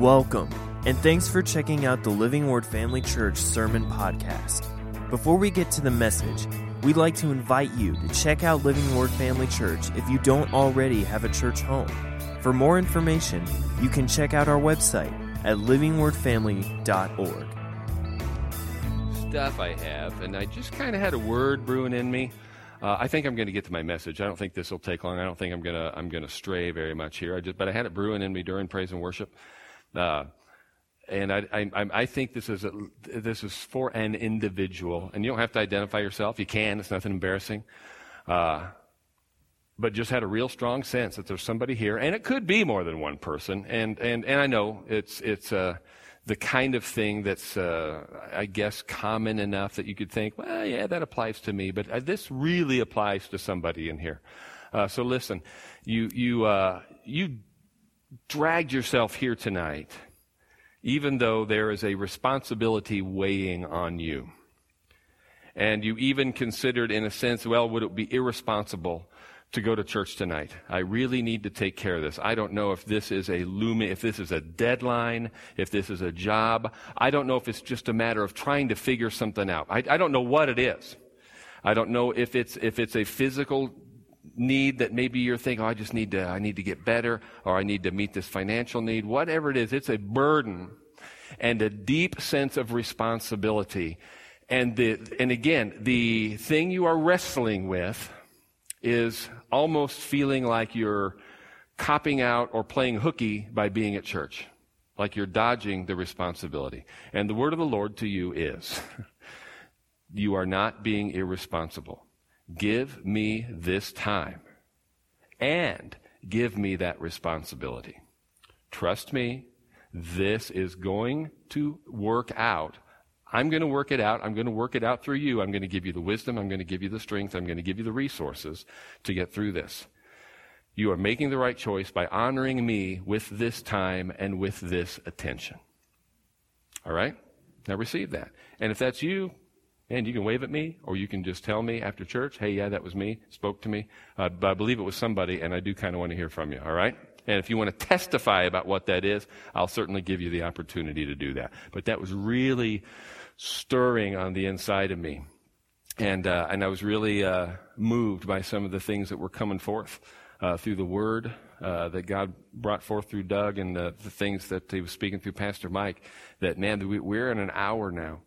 Welcome, and thanks for checking out the Living Word Family Church Sermon Podcast. Before we get to the message, we'd like to invite you to check out Living Word Family Church if you don't already have a church home. For more information, you can check out our website at livingwordfamily.org. Stuff I have, and I just kind of had a word brewing in me. Uh, I think I'm going to get to my message. I don't think this will take long. I don't think I'm going to I'm going to stray very much here. I just, but I had it brewing in me during praise and worship. Uh, and I, I, I, think this is, a, this is for an individual. And you don't have to identify yourself. You can. It's nothing embarrassing. Uh, but just had a real strong sense that there's somebody here, and it could be more than one person. And, and, and I know it's, it's uh, the kind of thing that's, uh, I guess, common enough that you could think, well, yeah, that applies to me. But uh, this really applies to somebody in here. Uh, so listen, you, you, uh, you dragged yourself here tonight, even though there is a responsibility weighing on you. And you even considered, in a sense, well, would it be irresponsible to go to church tonight? I really need to take care of this. I don't know if this is a looming, if this is a deadline, if this is a job. I don't know if it's just a matter of trying to figure something out. I, I don't know what it is. I don't know if it's, if it's a physical need that maybe you're thinking, oh, I just need to, I need to get better, or I need to meet this financial need, whatever it is, it's a burden and a deep sense of responsibility. And the, and again, the thing you are wrestling with is almost feeling like you're copping out or playing hooky by being at church. Like you're dodging the responsibility. And the word of the Lord to you is, you are not being irresponsible. Give me this time and give me that responsibility. Trust me, this is going to work out. I'm going to work it out. I'm going to work it out through you. I'm going to give you the wisdom. I'm going to give you the strength. I'm going to give you the resources to get through this. You are making the right choice by honoring me with this time and with this attention. All right? Now receive that. And if that's you, and you can wave at me, or you can just tell me after church, hey, yeah, that was me, spoke to me. Uh, but I believe it was somebody, and I do kind of want to hear from you, all right? And if you want to testify about what that is, I'll certainly give you the opportunity to do that. But that was really stirring on the inside of me. And, uh, and I was really uh, moved by some of the things that were coming forth uh, through the Word uh, that God brought forth through Doug and the things that he was speaking through Pastor Mike. That, man, we're in an hour now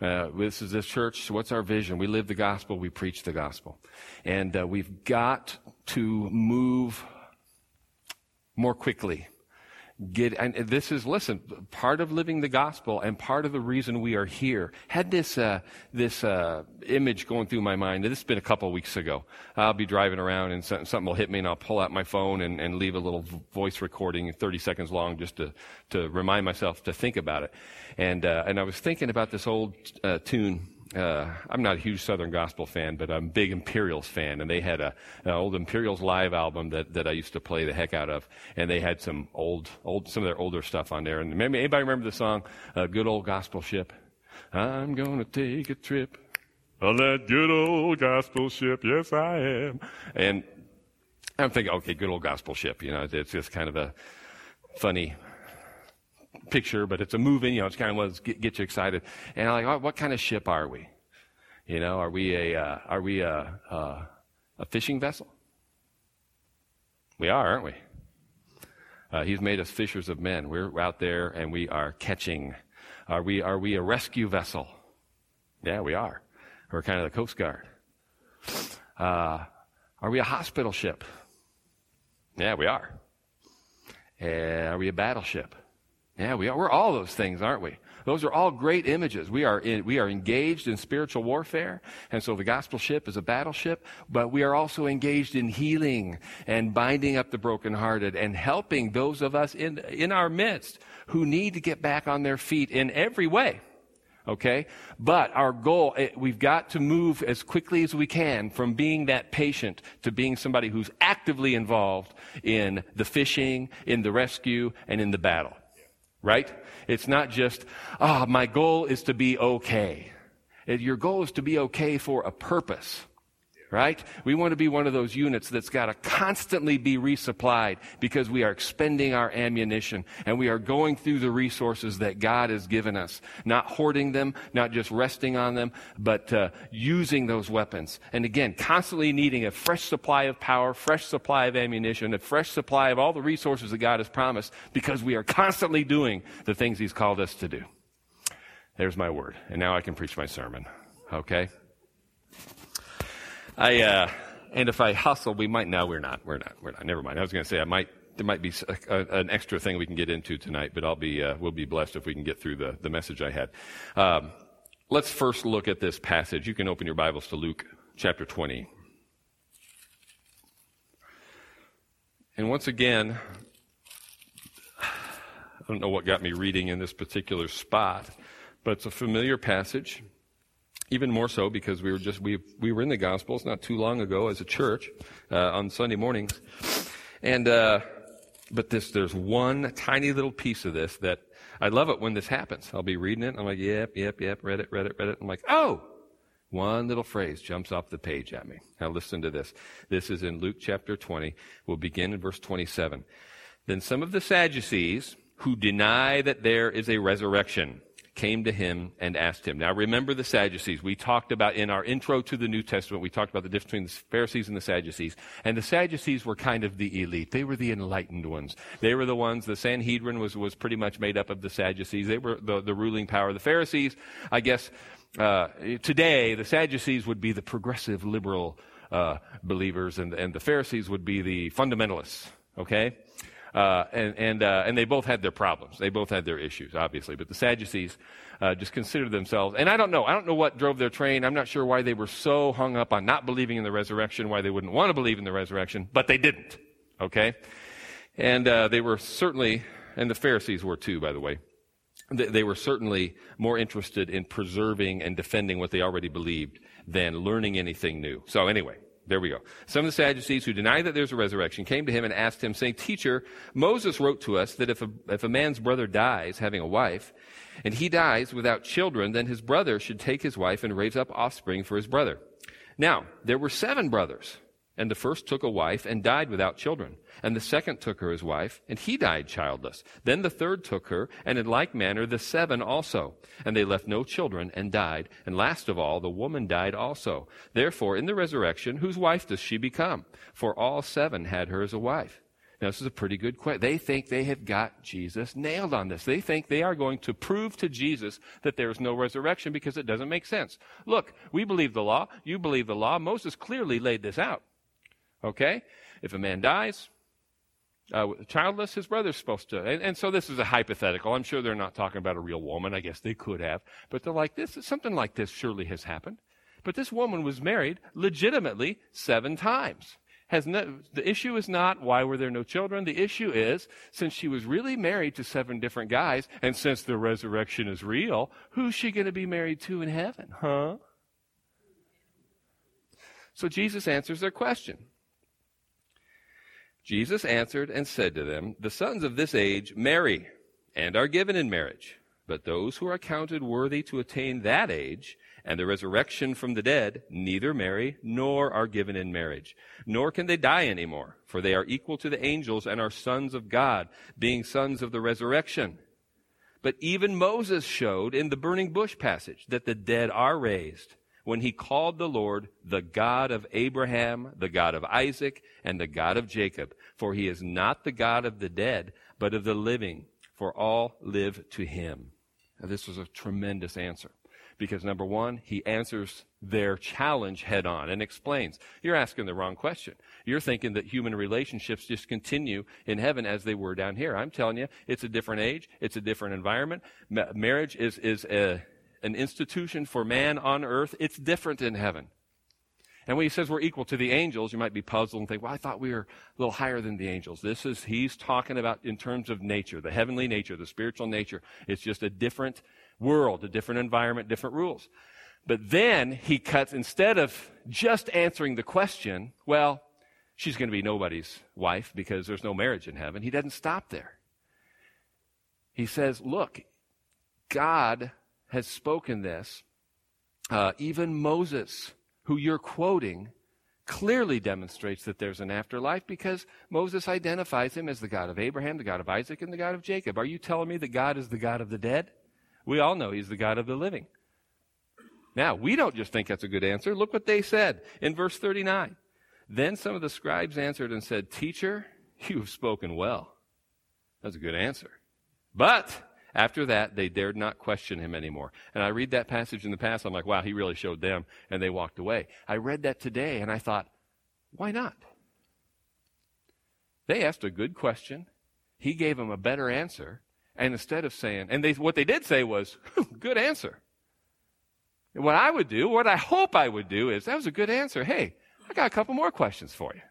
uh, this is this church. What's our vision? We live the gospel. We preach the gospel. And uh, we've got to move more quickly. Get, and this is, listen, part of living the gospel and part of the reason we are here. Had this, uh, this, uh, image going through my mind. This has been a couple weeks ago. I'll be driving around and something will hit me and I'll pull out my phone and, and leave a little voice recording 30 seconds long just to, to remind myself to think about it. And, uh, and I was thinking about this old, uh, tune uh, I'm not a huge Southern Gospel fan, but I'm a big Imperials fan, and they had a an old Imperials live album that, that I used to play the heck out of, and they had some old old some of their older stuff on there. And maybe anybody remember the song uh, "Good Old Gospel Ship"? I'm gonna take a trip on that good old gospel ship. Yes, I am. And I'm thinking, okay, good old gospel ship. You know, it's just kind of a funny picture, but it's a moving, you know, it's kind of what get, get you excited. And I'm like, what kind of ship are we? You know, are we a, uh, are we a, uh, a fishing vessel? We are, aren't we? Uh, he's made us fishers of men. We're out there and we are catching. Are we, are we a rescue vessel? Yeah, we are. We're kind of the Coast Guard. Uh, are we a hospital ship? Yeah, we are. Are we a battleship? Yeah, we are. We're all those things, aren't we? Those are all great images. We are, in, we are engaged in spiritual warfare. And so the gospel ship is a battleship, but we are also engaged in healing and binding up the brokenhearted and helping those of us in, in our midst who need to get back on their feet in every way. Okay? But our goal, eh, we've got to move as quickly as we can from being that patient to being somebody who's actively involved in the fishing, in the rescue, and in the battle right? It's not just, ah, oh, my goal is to be okay. Your goal is to be okay for a purpose. Right? We want to be one of those units that's got to constantly be resupplied because we are expending our ammunition and we are going through the resources that God has given us, not hoarding them, not just resting on them, but uh, using those weapons. And again, constantly needing a fresh supply of power, fresh supply of ammunition, a fresh supply of all the resources that God has promised because we are constantly doing the things He's called us to do. There's my word. And now I can preach my sermon. Okay? I, uh, and if I hustle, we might, no, we're not, we're not, we're not. Never mind. I was going to say I might, there might be a, a, an extra thing we can get into tonight, but I'll be, uh, we'll be blessed if we can get through the, the message I had. Um, let's first look at this passage. You can open your Bibles to Luke chapter 20. And once again, I don't know what got me reading in this particular spot, but it's a familiar passage. Even more so because we were just we we were in the Gospels not too long ago as a church uh, on Sunday mornings, and uh, but this there's one tiny little piece of this that I love it when this happens. I'll be reading it. I'm like, yep, yep, yep, read it, read it, read it. I'm like, oh, one little phrase jumps off the page at me. Now listen to this. This is in Luke chapter 20. We'll begin in verse 27. Then some of the Sadducees who deny that there is a resurrection came to him and asked him. Now remember the Sadducees. We talked about in our intro to the New Testament, we talked about the difference between the Pharisees and the Sadducees. And the Sadducees were kind of the elite. They were the enlightened ones. They were the ones, the Sanhedrin was, was pretty much made up of the Sadducees. They were the, the ruling power. The Pharisees, I guess, uh, today, the Sadducees would be the progressive liberal uh, believers, and, and the Pharisees would be the fundamentalists. Okay? Uh, and and uh, and they both had their problems. They both had their issues, obviously. But the Sadducees uh, just considered themselves, and I don't know. I don't know what drove their train. I'm not sure why they were so hung up on not believing in the resurrection. Why they wouldn't want to believe in the resurrection, but they didn't. Okay, and uh, they were certainly, and the Pharisees were too, by the way. They, they were certainly more interested in preserving and defending what they already believed than learning anything new. So anyway, there we go. Some of the Sadducees who deny that there's a resurrection came to him and asked him, saying, Teacher, Moses wrote to us that if a, if a man's brother dies having a wife, and he dies without children, then his brother should take his wife and raise up offspring for his brother. Now, there were seven brothers. And the first took a wife and died without children. And the second took her as wife, and he died childless. Then the third took her, and in like manner the seven also. And they left no children and died. And last of all, the woman died also. Therefore, in the resurrection, whose wife does she become? For all seven had her as a wife. Now, this is a pretty good question. They think they have got Jesus nailed on this. They think they are going to prove to Jesus that there is no resurrection because it doesn't make sense. Look, we believe the law. You believe the law. Moses clearly laid this out. Okay? If a man dies, uh, childless, his brother's supposed to. And, and, so this is a hypothetical. I'm sure they're not talking about a real woman. I guess they could have. But they're like, this, something like this surely has happened. But this woman was married legitimately seven times. Has no, the issue is not why were there no children. The issue is since she was really married to seven different guys, and since the resurrection is real, who's she going to be married to in heaven? Huh? So Jesus answers their question. Jesus answered and said to them, The sons of this age marry and are given in marriage, but those who are counted worthy to attain that age and the resurrection from the dead neither marry nor are given in marriage, nor can they die any more, for they are equal to the angels and are sons of God, being sons of the resurrection. But even Moses showed in the burning bush passage that the dead are raised when he called the Lord the God of Abraham, the God of Isaac, and the God of Jacob. For he is not the God of the dead, but of the living, for all live to him. Now, this was a tremendous answer. Because number one, he answers their challenge head on and explains. You're asking the wrong question. You're thinking that human relationships just continue in heaven as they were down here. I'm telling you, it's a different age. It's a different environment. Ma- marriage is, is a, an institution for man on earth, it's different in heaven. And when he says we're equal to the angels, you might be puzzled and think, well, I thought we were a little higher than the angels. This is, he's talking about in terms of nature, the heavenly nature, the spiritual nature. It's just a different world, a different environment, different rules. But then he cuts, instead of just answering the question, well, she's going to be nobody's wife because there's no marriage in heaven, he doesn't stop there. He says, look, God has spoken this. Uh, even Moses, who you're quoting, clearly demonstrates that there's an afterlife because Moses identifies him as the God of Abraham, the God of Isaac, and the God of Jacob. Are you telling me that God is the God of the dead? We all know he's the God of the living. Now, we don't just think that's a good answer. Look what they said in verse 39. Then some of the scribes answered and said, Teacher, you have spoken well. That's a good answer. But after that, they dared not question him anymore. And I read that passage in the past, I'm like, wow, he really showed them, and they walked away. I read that today, and I thought, why not? They asked a good question. He gave them a better answer. And instead of saying, and they, what they did say was, good answer. And what I would do, what I hope I would do is, that was a good answer. Hey, I got a couple more questions for you.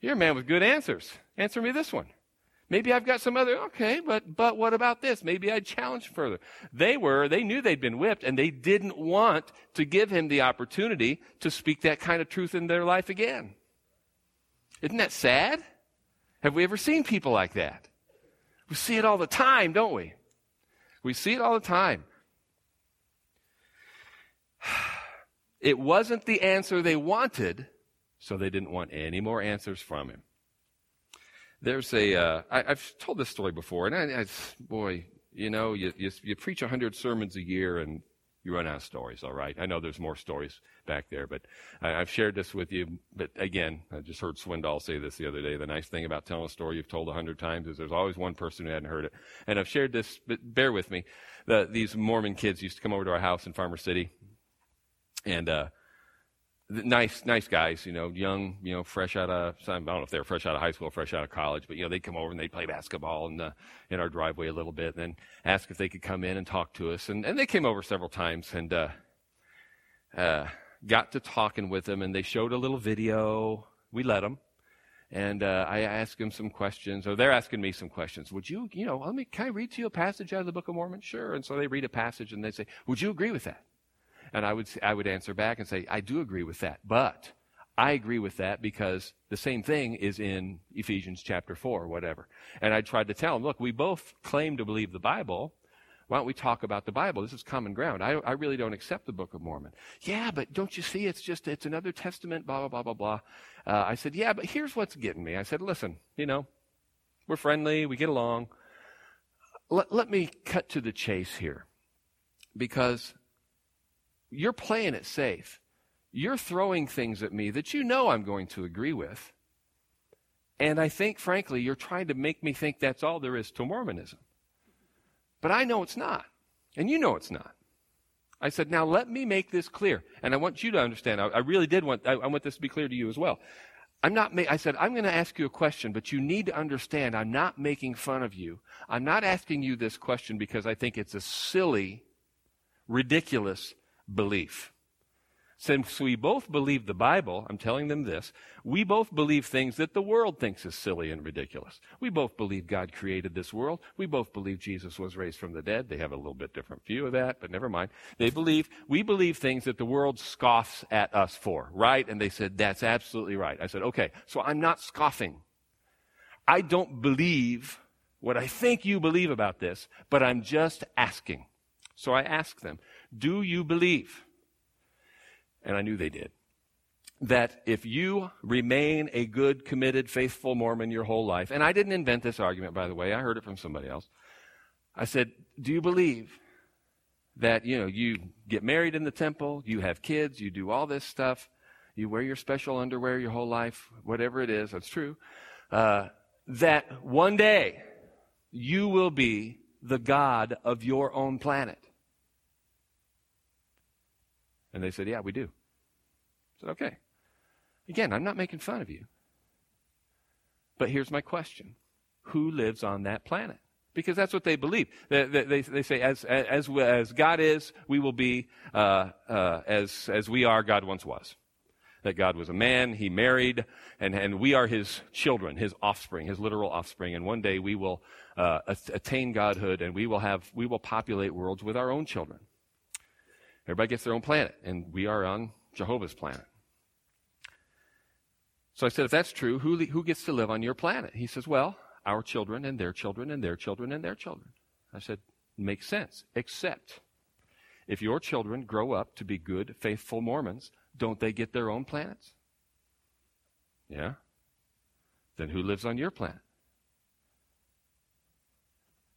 You're a man with good answers. Answer me this one. Maybe I've got some other, okay, but, but what about this? Maybe I'd challenge further. They were, they knew they'd been whipped and they didn't want to give him the opportunity to speak that kind of truth in their life again. Isn't that sad? Have we ever seen people like that? We see it all the time, don't we? We see it all the time. It wasn't the answer they wanted, so they didn't want any more answers from him. There's a. Uh, have told this story before, and I, I boy, you know, you, you, you preach a hundred sermons a year and you run out of stories, all right? I know there's more stories back there, but I, have shared this with you. But again, I just heard Swindoll say this the other day. The nice thing about telling a story you've told a hundred times is there's always one person who hadn't heard it. And I've shared this, but bear with me. The, these Mormon kids used to come over to our house in Farmer City, and uh, nice, nice guys, you know, young, you know, fresh out of, I don't know if they were fresh out of high school, fresh out of college, but, you know, they'd come over and they'd play basketball in, the, in our driveway a little bit and then ask if they could come in and talk to us. And, and they came over several times and, uh, uh, got to talking with them and they showed a little video. We let them. And, uh, I asked them some questions, or they're asking me some questions. Would you, you know, let me, can I read to you a passage out of the Book of Mormon? Sure. And so they read a passage and they say, would you agree with that? And I would, I would answer back and say, I do agree with that, but I agree with that because the same thing is in Ephesians chapter 4 or whatever. And I tried to tell them, look, we both claim to believe the Bible. Why don't we talk about the Bible? This is common ground. I, I really don't accept the Book of Mormon. Yeah, but don't you see? It's just, it's another testament, blah, blah, blah, blah, blah. Uh, I said, yeah, but here's what's getting me. I said, listen, you know, we're friendly, we get along. Let, let me cut to the chase here because you're playing it safe. You're throwing things at me that you know I'm going to agree with. And I think, frankly, you're trying to make me think that's all there is to Mormonism. But I know it's not. And you know it's not. I said, now let me make this clear. And I want you to understand. I, I really did want, I, I, want this to be clear to you as well. I'm not, ma- I said, I'm going to ask you a question, but you need to understand I'm not making fun of you. I'm not asking you this question because I think it's a silly, ridiculous belief. Since we both believe the Bible, I'm telling them this, we both believe things that the world thinks is silly and ridiculous. We both believe God created this world. We both believe Jesus was raised from the dead. They have a little bit different view of that, but never mind. They believe, we believe things that the world scoffs at us for, right? And they said, that's absolutely right. I said, okay, so I'm not scoffing. I don't believe what I think you believe about this, but I'm just asking. So I asked them, do you believe? And I knew they did. That if you remain a good, committed, faithful Mormon your whole life, and I didn't invent this argument, by the way, I heard it from somebody else. I said, Do you believe that, you know, you get married in the temple, you have kids, you do all this stuff, you wear your special underwear your whole life, whatever it is, that's true, uh, that one day you will be the God of your own planet? And they said, Yeah, we do. I said, Okay. Again, I'm not making fun of you. But here's my question Who lives on that planet? Because that's what they believe. They, they, they say, as, as, as God is, we will be uh, uh, as, as we are, God once was. That God was a man, he married, and, and we are his children, his offspring, his literal offspring. And one day we will uh, attain godhood and we will, have, we will populate worlds with our own children. Everybody gets their own planet, and we are on Jehovah's planet. So I said, if that's true, who, who gets to live on your planet? He says, well, our children and their children and their children and their children. I said, makes sense, except if your children grow up to be good, faithful Mormons, Don't they get their own planets? Yeah. Then who lives on your planet?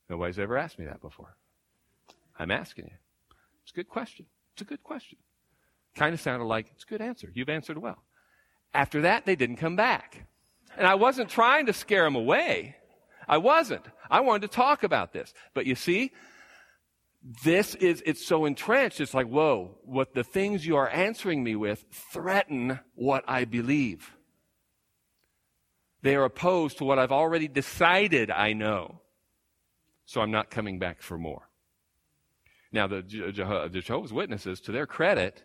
Nobody's ever asked me that before. I'm asking you. It's a good question. It's a good question. Kind of sounded like it's a good answer. You've answered well. After that, they didn't come back. And I wasn't trying to scare them away. I wasn't. I wanted to talk about this. But you see, this is, it's so entrenched. It's like, whoa, what the things you are answering me with threaten what I believe. They are opposed to what I've already decided I know. So I'm not coming back for more. Now, the, the Jehovah's Witnesses, to their credit,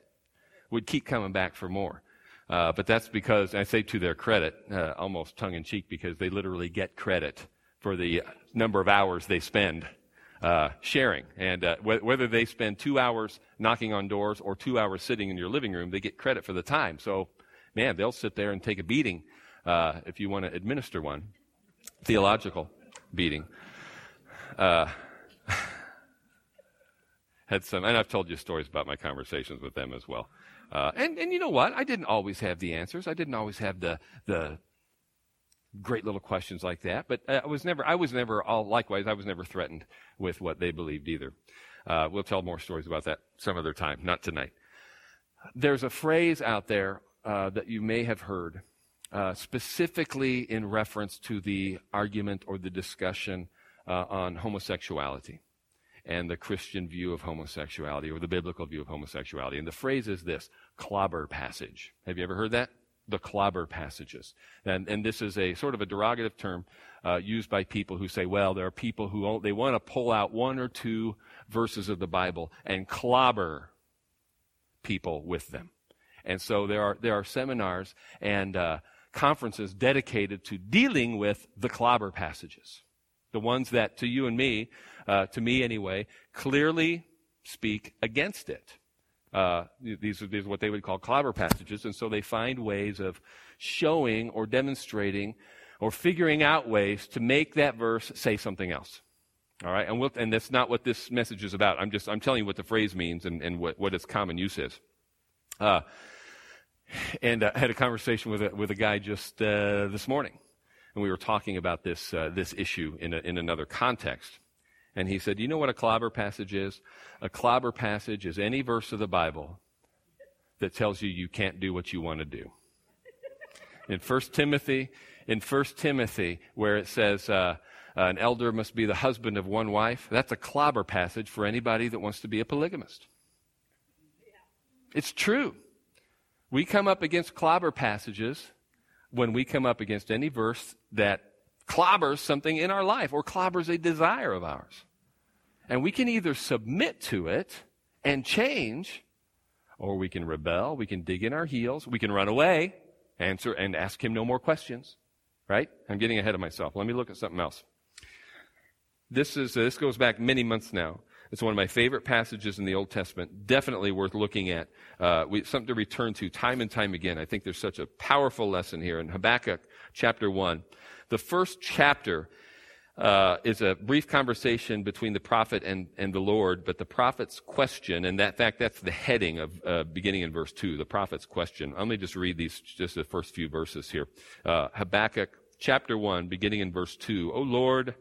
would keep coming back for more. Uh, but that's because, I say to their credit, uh, almost tongue in cheek, because they literally get credit for the number of hours they spend uh, sharing. And uh, wh- whether they spend two hours knocking on doors or two hours sitting in your living room, they get credit for the time. So, man, they'll sit there and take a beating uh, if you want to administer one theological beating. Had some, and I've told you stories about my conversations with them as well. Uh, and, and you know what? I didn't always have the answers. I didn't always have the, the great little questions like that. But I was never, I was never, all, likewise, I was never threatened with what they believed either. Uh, we'll tell more stories about that some other time, not tonight. There's a phrase out there uh, that you may have heard, uh, specifically in reference to the argument or the discussion uh, on homosexuality and the Christian view of homosexuality or the biblical view of homosexuality. And the phrase is this clobber passage. Have you ever heard that? The clobber passages. And, and this is a sort of a derogative term uh, used by people who say, well, there are people who they want to pull out one or two verses of the Bible and clobber people with them. And so there are, there are seminars and uh, conferences dedicated to dealing with the clobber passages. The ones that, to you and me, uh, to me anyway, clearly speak against it. Uh, these, are, these are what they would call clobber passages, and so they find ways of showing or demonstrating or figuring out ways to make that verse say something else. All right, and, we'll, and that's not what this message is about. I'm just I'm telling you what the phrase means and, and what, what its common use is. Uh, and I had a conversation with a, with a guy just uh, this morning, and we were talking about this, uh, this issue in, a, in another context. And he said, You know what a clobber passage is? A clobber passage is any verse of the Bible that tells you you can't do what you want to do. In 1 Timothy, in 1 Timothy, where it says, uh, an elder must be the husband of one wife, that's a clobber passage for anybody that wants to be a polygamist. It's true. We come up against clobber passages when we come up against any verse that clobbers something in our life or clobbers a desire of ours. And we can either submit to it and change, or we can rebel, we can dig in our heels, we can run away, answer and ask him no more questions. Right? I'm getting ahead of myself. Let me look at something else. This is uh, this goes back many months now. It's one of my favorite passages in the Old Testament. Definitely worth looking at. Uh, we, something to return to time and time again. I think there's such a powerful lesson here in Habakkuk chapter 1. The first chapter uh, is a brief conversation between the prophet and, and the Lord, but the prophet's question, and that fact, that's the heading of uh, beginning in verse 2, the prophet's question. Let me just read these, just the first few verses here. Uh, Habakkuk chapter 1, beginning in verse 2. O Lord,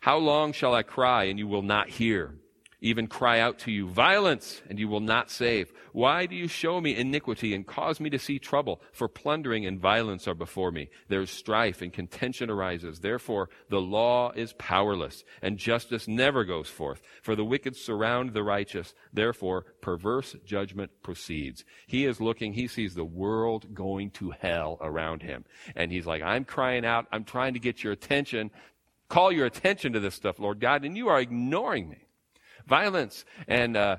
how long shall I cry and you will not hear? Even cry out to you, violence, and you will not save. Why do you show me iniquity and cause me to see trouble? For plundering and violence are before me. There is strife and contention arises. Therefore, the law is powerless and justice never goes forth. For the wicked surround the righteous. Therefore, perverse judgment proceeds. He is looking, he sees the world going to hell around him. And he's like, I'm crying out. I'm trying to get your attention. Call your attention to this stuff, Lord God, and you are ignoring me violence and uh,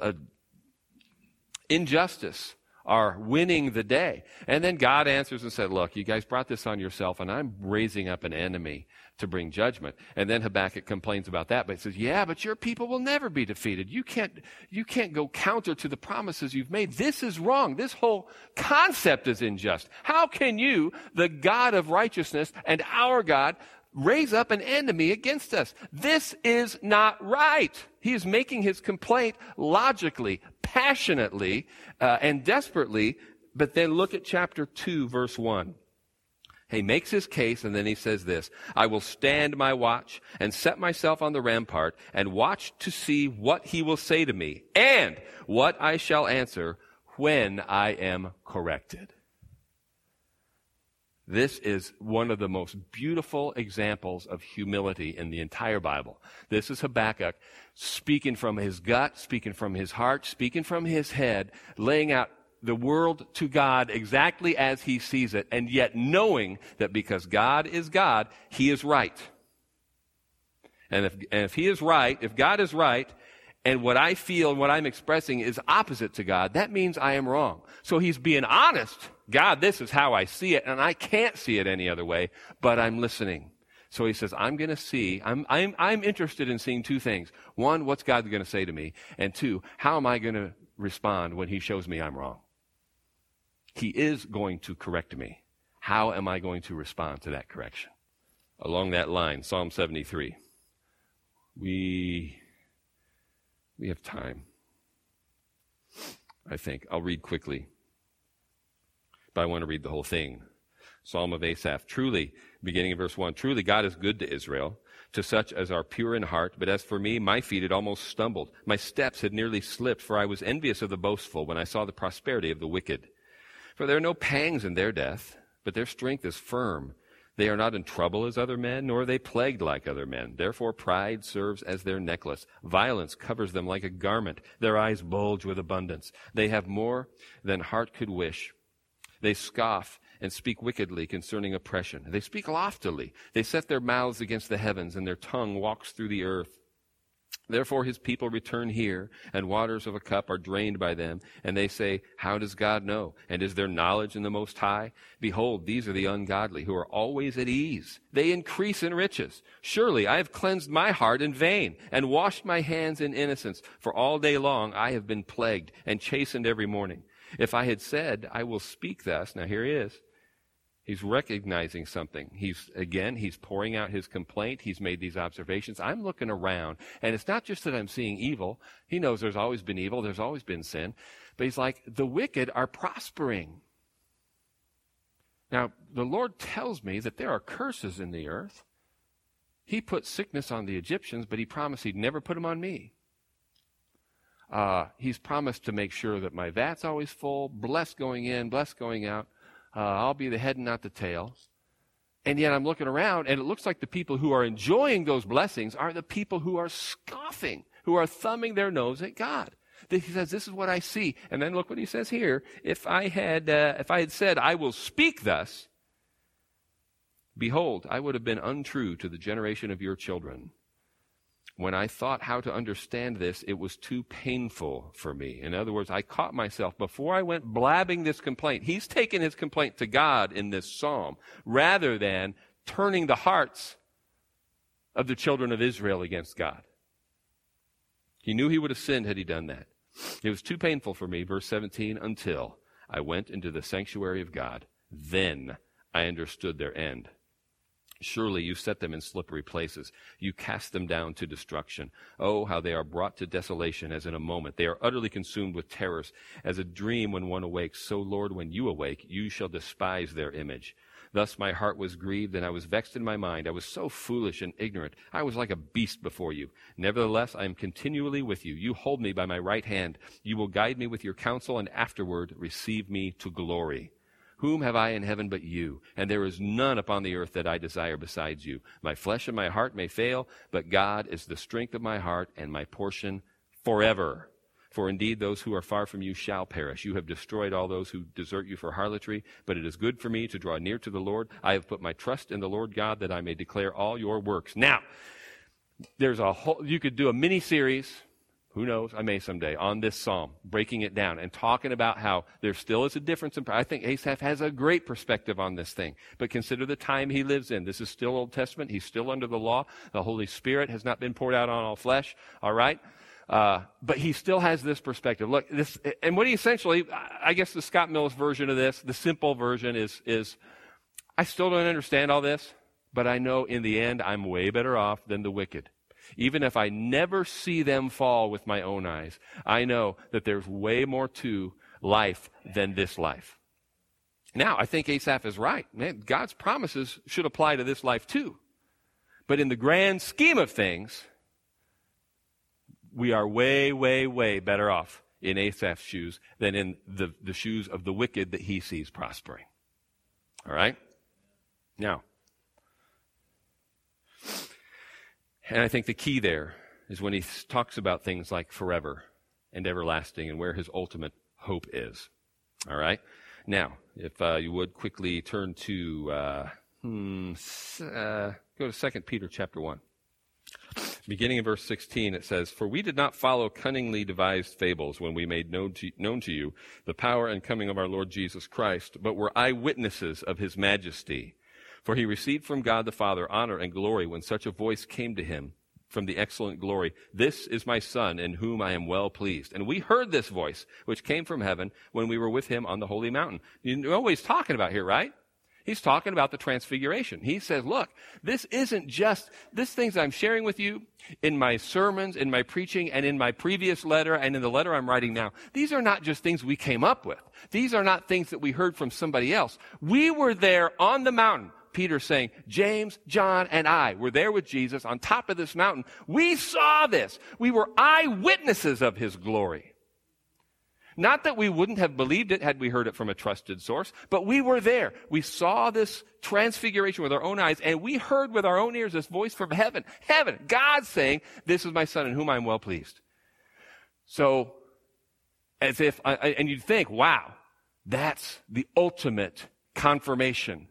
uh, injustice are winning the day. And then God answers and said, Look, you guys brought this on yourself, and I'm raising up an enemy to bring judgment. And then Habakkuk complains about that, but he says, Yeah, but your people will never be defeated. You can't, you can't go counter to the promises you've made. This is wrong. This whole concept is unjust. How can you, the God of righteousness and our God, raise up an enemy against us. This is not right. He is making his complaint logically, passionately, uh, and desperately But then look at chapter 2, verse 1. He makes his case and then he says this I will stand my watch and set myself on the rampart and watch to see what he will say to me and what I shall answer when I am corrected. This is one of the most beautiful examples of humility in the entire Bible. This is Habakkuk speaking from his gut, speaking from his heart, speaking from his head, laying out the world to God exactly as he sees it, and yet knowing that because God is God, he is right. And if, and if he is right, if God is right, and what I feel and what I'm expressing is opposite to God, that means I am wrong. So he's being honest. God, this is how I see it, and I can't see it any other way, but I'm listening. So he says, I'm going to see, I'm, I'm, I'm interested in seeing two things. One, what's God going to say to me? And two, how am I going to respond when he shows me I'm wrong? He is going to correct me. How am I going to respond to that correction? Along that line, Psalm 73. We, we have time. I think. I'll read quickly. But I want to read the whole thing. Psalm of Asaph. Truly, beginning in verse 1, truly God is good to Israel, to such as are pure in heart. But as for me, my feet had almost stumbled. My steps had nearly slipped, for I was envious of the boastful when I saw the prosperity of the wicked. For there are no pangs in their death, but their strength is firm. They are not in trouble as other men, nor are they plagued like other men. Therefore pride serves as their necklace. Violence covers them like a garment. Their eyes bulge with abundance. They have more than heart could wish. They scoff and speak wickedly concerning oppression. They speak loftily. They set their mouths against the heavens, and their tongue walks through the earth. Therefore his people return here, and waters of a cup are drained by them. And they say, How does God know? And is there knowledge in the Most High? Behold, these are the ungodly, who are always at ease. They increase in riches. Surely I have cleansed my heart in vain, and washed my hands in innocence. For all day long I have been plagued, and chastened every morning. If I had said, I will speak thus, now here he is, He's recognizing something. He's, again, he's pouring out his complaint. He's made these observations. I'm looking around, and it's not just that I'm seeing evil. He knows there's always been evil, there's always been sin. But he's like, the wicked are prospering. Now, the Lord tells me that there are curses in the earth. He put sickness on the Egyptians, but he promised he'd never put them on me. Uh, he's promised to make sure that my vat's always full, blessed going in, blessed going out. Uh, I'll be the head and not the tail. And yet I'm looking around, and it looks like the people who are enjoying those blessings are the people who are scoffing, who are thumbing their nose at God. He says, "This is what I see." And then look what he says here: "If I had, uh, if I had said, I will speak thus, behold, I would have been untrue to the generation of your children." When I thought how to understand this, it was too painful for me. In other words, I caught myself before I went blabbing this complaint. He's taken his complaint to God in this psalm rather than turning the hearts of the children of Israel against God. He knew he would have sinned had he done that. It was too painful for me, verse 17, until I went into the sanctuary of God. Then I understood their end. Surely you set them in slippery places. You cast them down to destruction. Oh, how they are brought to desolation as in a moment. They are utterly consumed with terrors. As a dream when one awakes, so, Lord, when you awake, you shall despise their image. Thus my heart was grieved, and I was vexed in my mind. I was so foolish and ignorant. I was like a beast before you. Nevertheless, I am continually with you. You hold me by my right hand. You will guide me with your counsel, and afterward receive me to glory. Whom have I in heaven but you? And there is none upon the earth that I desire besides you. My flesh and my heart may fail, but God is the strength of my heart and my portion forever. For indeed, those who are far from you shall perish. You have destroyed all those who desert you for harlotry, but it is good for me to draw near to the Lord. I have put my trust in the Lord God that I may declare all your works. Now, there's a whole, you could do a mini series who knows? I may someday on this psalm, breaking it down and talking about how there still is a difference in. I think Asaph has a great perspective on this thing, but consider the time he lives in. This is still Old Testament. He's still under the law. The Holy Spirit has not been poured out on all flesh. All right. Uh, but he still has this perspective. Look, this, and what he essentially, I guess the Scott Mills version of this, the simple version is, is, I still don't understand all this, but I know in the end I'm way better off than the wicked. Even if I never see them fall with my own eyes, I know that there's way more to life than this life. Now, I think Asaph is right. Man, God's promises should apply to this life too. But in the grand scheme of things, we are way, way, way better off in Asaph's shoes than in the, the shoes of the wicked that he sees prospering. All right? Now, and I think the key there is when he talks about things like forever and everlasting and where his ultimate hope is. All right? Now, if uh, you would quickly turn to, uh, hmm, uh, go to 2 Peter chapter 1. Beginning in verse 16, it says, For we did not follow cunningly devised fables when we made known to, known to you the power and coming of our Lord Jesus Christ, but were eyewitnesses of his majesty. For he received from God the Father honor and glory when such a voice came to him from the excellent glory, This is my Son in whom I am well pleased. And we heard this voice, which came from heaven when we were with him on the holy mountain. You know what he's talking about here, right? He's talking about the transfiguration. He says, look, this isn't just, this things I'm sharing with you in my sermons, in my preaching, and in my previous letter, and in the letter I'm writing now. These are not just things we came up with. These are not things that we heard from somebody else. We were there on the mountain. Peter saying, James, John, and I were there with Jesus on top of this mountain. We saw this. We were eyewitnesses of his glory. Not that we wouldn't have believed it had we heard it from a trusted source, but we were there. We saw this transfiguration with our own eyes, and we heard with our own ears this voice from heaven. Heaven, God saying, This is my son in whom I'm well pleased. So, as if, and you'd think, wow, that's the ultimate confirmation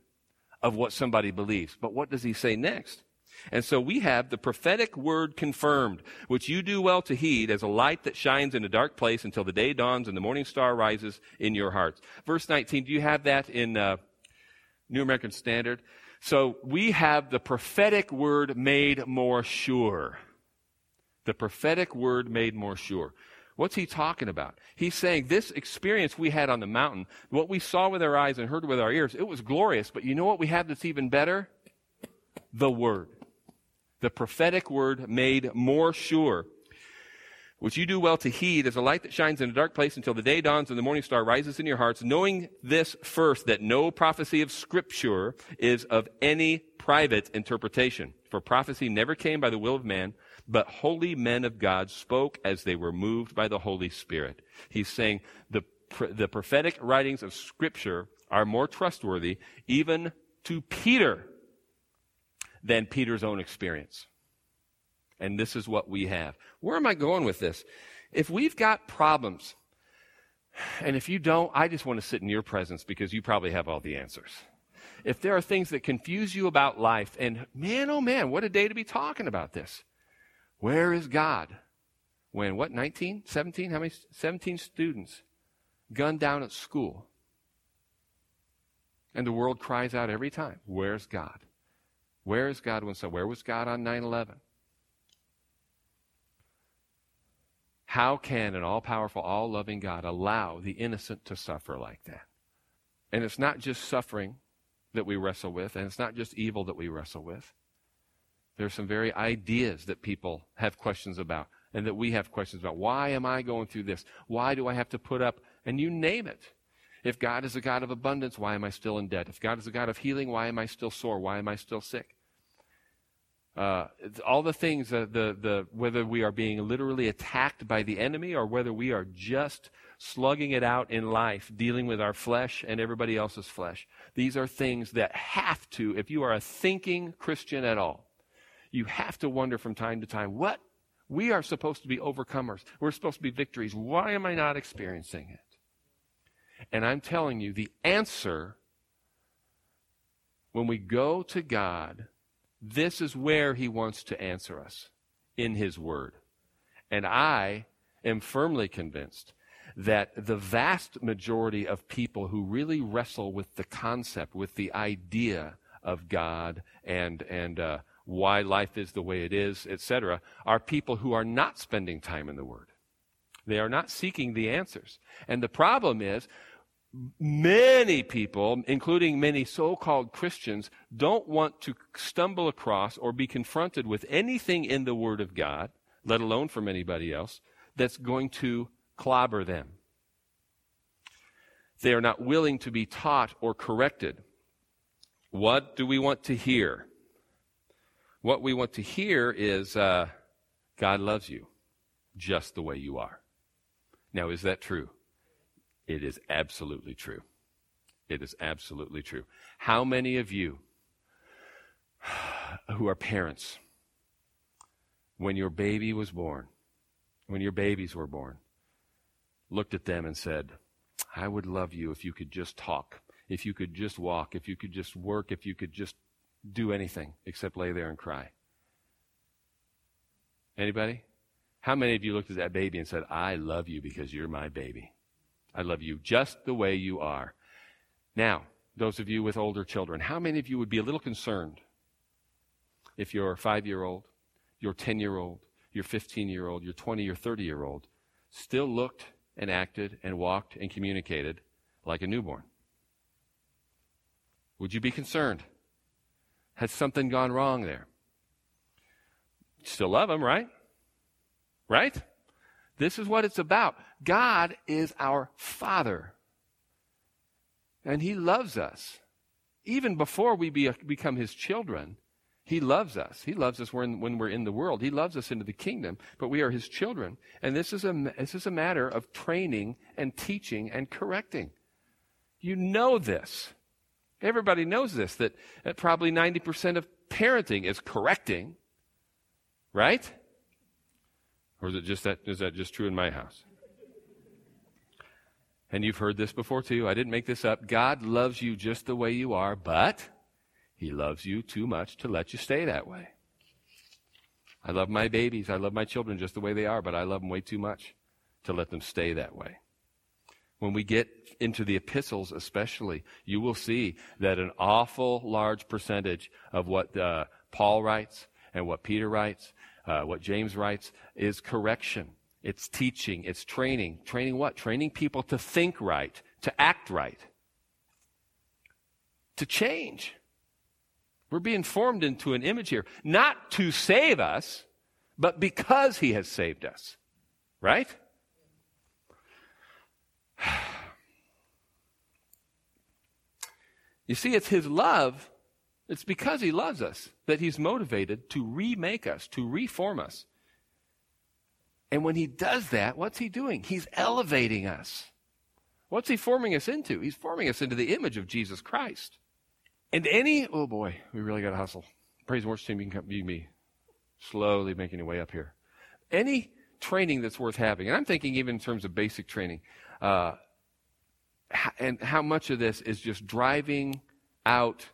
of what somebody believes. But what does he say next? And so we have the prophetic word confirmed, which you do well to heed as a light that shines in a dark place until the day dawns and the morning star rises in your hearts. Verse 19, do you have that in uh, New American Standard? So we have the prophetic word made more sure. The prophetic word made more sure. What's he talking about? He's saying this experience we had on the mountain, what we saw with our eyes and heard with our ears, it was glorious. But you know what we have that's even better? The Word the prophetic word made more sure, which you do well to heed as a light that shines in a dark place until the day dawns and the morning star rises in your hearts, knowing this first, that no prophecy of Scripture is of any private interpretation. For prophecy never came by the will of man, but holy men of God spoke as they were moved by the Holy Spirit. He's saying the, the prophetic writings of Scripture are more trustworthy, even to Peter than Peter's own experience. And this is what we have. Where am I going with this? If we've got problems, and if you don't, I just want to sit in your presence because you probably have all the answers. If there are things that confuse you about life, and man, oh man, what a day to be talking about this. Where is God? When, what, 19, 17? How many? 17 students gunned down at school. And the world cries out every time, Where's God? Where is God when so? Where was God on 9 11? How can an all powerful, all loving God allow the innocent to suffer like that? And it's not just suffering that we wrestle with, and it's not just evil that we wrestle with. There's some very ideas that people have questions about, and that we have questions about. Why am I going through this? Why do I have to put up? And you name it. If God is a God of abundance, why am I still in debt? If God is a God of healing, why am I still sore? Why am I still sick? Uh, all the things, uh, the, the, whether we are being literally attacked by the enemy or whether we are just slugging it out in life, dealing with our flesh and everybody else's flesh. These are things that have to, if you are a thinking Christian at all, you have to wonder from time to time, what? We are supposed to be overcomers. We're supposed to be victories. Why am I not experiencing it? And I'm telling you, the answer when we go to God, this is where He wants to answer us in His Word. And I am firmly convinced that the vast majority of people who really wrestle with the concept, with the idea of God and, and uh, why life is the way it is, etc., are people who are not spending time in the Word. They are not seeking the answers. And the problem is, many people, including many so called Christians, don't want to stumble across or be confronted with anything in the Word of God, let alone from anybody else, that's going to clobber them. They are not willing to be taught or corrected. What do we want to hear? What we want to hear is uh, God loves you just the way you are. Now, is that true? It is absolutely true. It is absolutely true. How many of you who are parents, when your baby was born, when your babies were born, looked at them and said, I would love you if you could just talk, if you could just walk, if you could just work, if you could just do anything except lay there and cry. Anybody? How many of you looked at that baby and said, I love you because you're my baby? I love you just the way you are. Now, those of you with older children, how many of you would be a little concerned if your five year old, your 10 year old, your 15 year old, your 20 or 30 year old still looked and acted and walked and communicated like a newborn? Would you be concerned? Has something gone wrong there? Still love him, right? Right? This is what it's about. God is our Father. And He loves us. Even before we be, become His children, He loves us. He loves us when, when we're in the world. He loves us into the kingdom, but we are His children. And this is, a, this is a matter of training and teaching and correcting. You know this. Everybody knows this, that, probably 90% of parenting is correcting, right? Or is it just that, is that just true in my house? And you've heard this before too. I didn't make this up. God loves you just the way you are, but He loves you too much to let you stay that way. I love my babies. I love my children just the way they are, but I love them way too much to let them stay that way. When we get into the epistles, especially, you will see that an awful large percentage of what uh, Paul writes and what Peter writes, uh, what James writes, is correction. It's teaching, it's training. Training what? Training people to think right, to act right, to change. We're being formed into an image here, not to save us, but because He has saved us. Right? You see, it's His love, it's because He loves us that He's motivated to remake us, to reform us. And when he does that, what's he doing? He's elevating us. What's he forming us into? He's forming us into the image of Jesus Christ. And any, oh boy, we really got to hustle. Praise and worship team, you can, come, you can be slowly making your way up here. Any training that's worth having, and I'm thinking even in terms of basic training, uh, and how much of this is just driving out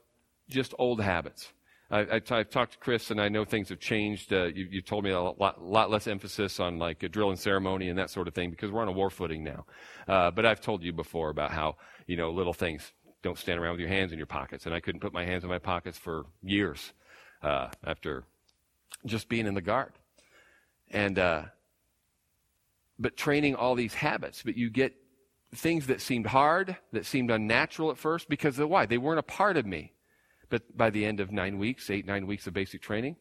just old habits. I, I t- I've talked to Chris, and I know things have changed. Uh, you, you, told me a lot, lot, less emphasis on like a drill and ceremony and that sort of thing because we're on a war footing now. Uh, but I've told you before about how you know little things. Don't stand around with your hands in your pockets, and I couldn't put my hands in my pockets for years uh, after just being in the guard. And uh, but training all these habits, but you get things that seemed hard, that seemed unnatural at first because of why? They weren't a part of me. But by the end of nine weeks, eight, nine weeks of basic training,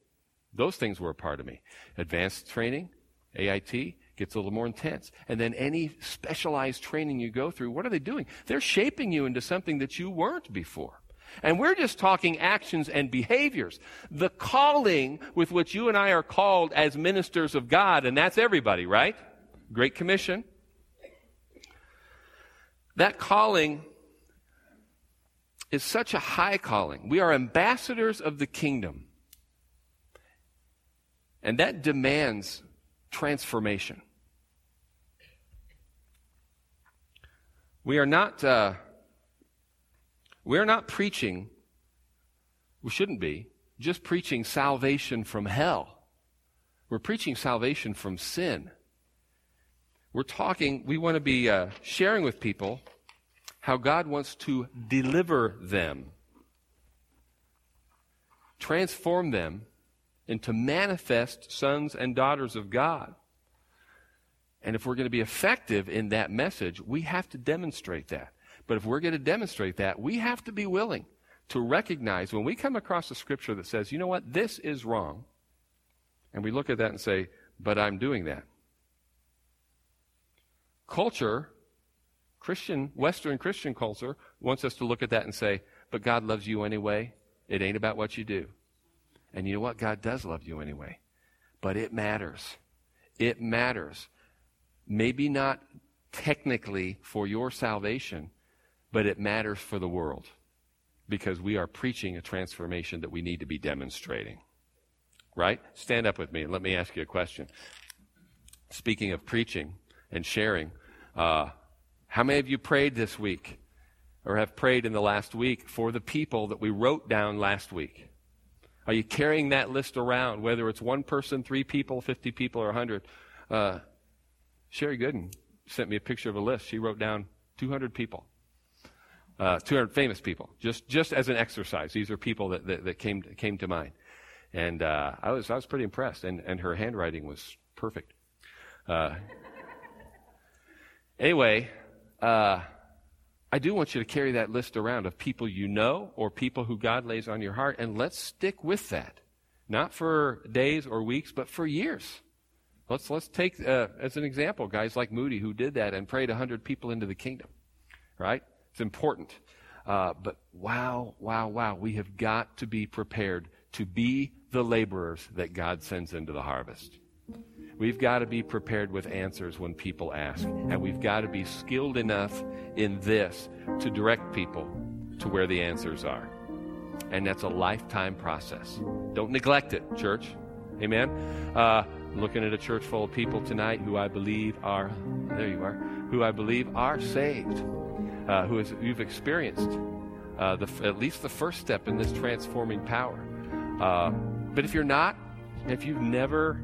those things were a part of me. Advanced training, AIT, gets a little more intense. And then any specialized training you go through, what are they doing? They're shaping you into something that you weren't before. And we're just talking actions and behaviors. The calling with which you and I are called as ministers of God, and that's everybody, right? Great Commission. That calling is such a high calling. We are ambassadors of the kingdom. And that demands transformation. We are not, uh, we are not preaching, we shouldn't be, just preaching salvation from hell. We're preaching salvation from sin. We're talking, we want to be uh, sharing with people how God wants to deliver them, transform them into manifest sons and daughters of God. And if we're going to be effective in that message, we have to demonstrate that. But if we're going to demonstrate that, we have to be willing to recognize when we come across a scripture that says, you know what, this is wrong, and we look at that and say, but I'm doing that. Culture Christian, Western Christian culture wants us to look at that and say, but God loves you anyway. It ain't about what you do. And you know what? God does love you anyway. But it matters. It matters. Maybe not technically for your salvation, but it matters for the world because we are preaching a transformation that we need to be demonstrating. Right? Stand up with me and let me ask you a question. Speaking of preaching and sharing, uh, how many of you prayed this week or have prayed in the last week for the people that we wrote down last week? Are you carrying that list around, whether it's one person, three people, 50 people, or 100? Uh, Sherry Gooden sent me a picture of a list. She wrote down 200 people, uh, 200 famous people, just, just as an exercise. These are people that, that, that came, came to mind. And uh, I, was, I was pretty impressed, and, and her handwriting was perfect. Uh, anyway, uh, I do want you to carry that list around of people you know or people who God lays on your heart, and let's stick with that. Not for days or weeks, but for years. Let's, let's take uh, as an example guys like Moody who did that and prayed 100 people into the kingdom. Right? It's important. Uh, but wow, wow, wow. We have got to be prepared to be the laborers that God sends into the harvest. We've got to be prepared with answers when people ask. And we've got to be skilled enough in this to direct people to where the answers are. And that's a lifetime process. Don't neglect it, church. Amen. Uh, looking at a church full of people tonight who I believe are, there you are, who I believe are saved, uh, who you've experienced uh, the, at least the first step in this transforming power. Uh, but if you're not, if you've never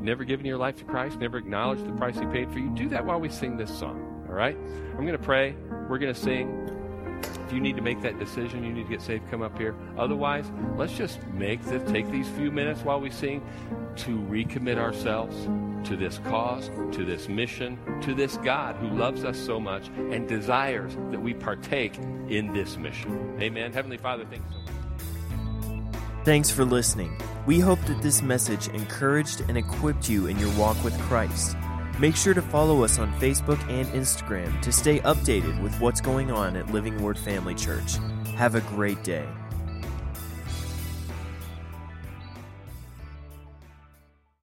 never given your life to Christ, never acknowledged the price He paid for you, do that while we sing this song. All right? I'm going to pray. We're going to sing. If you need to make that decision, you need to get saved, come up here. Otherwise, let's just make this, take these few minutes while we sing to recommit ourselves to this cause, to this mission, to this God who loves us so much and desires that we partake in this mission. Amen. Heavenly Father, thank you so. Thanks for listening. We hope that this message encouraged and equipped you in your walk with Christ. Make sure to follow us on Facebook and Instagram to stay updated with what's going on at Living Word Family Church. Have a great day.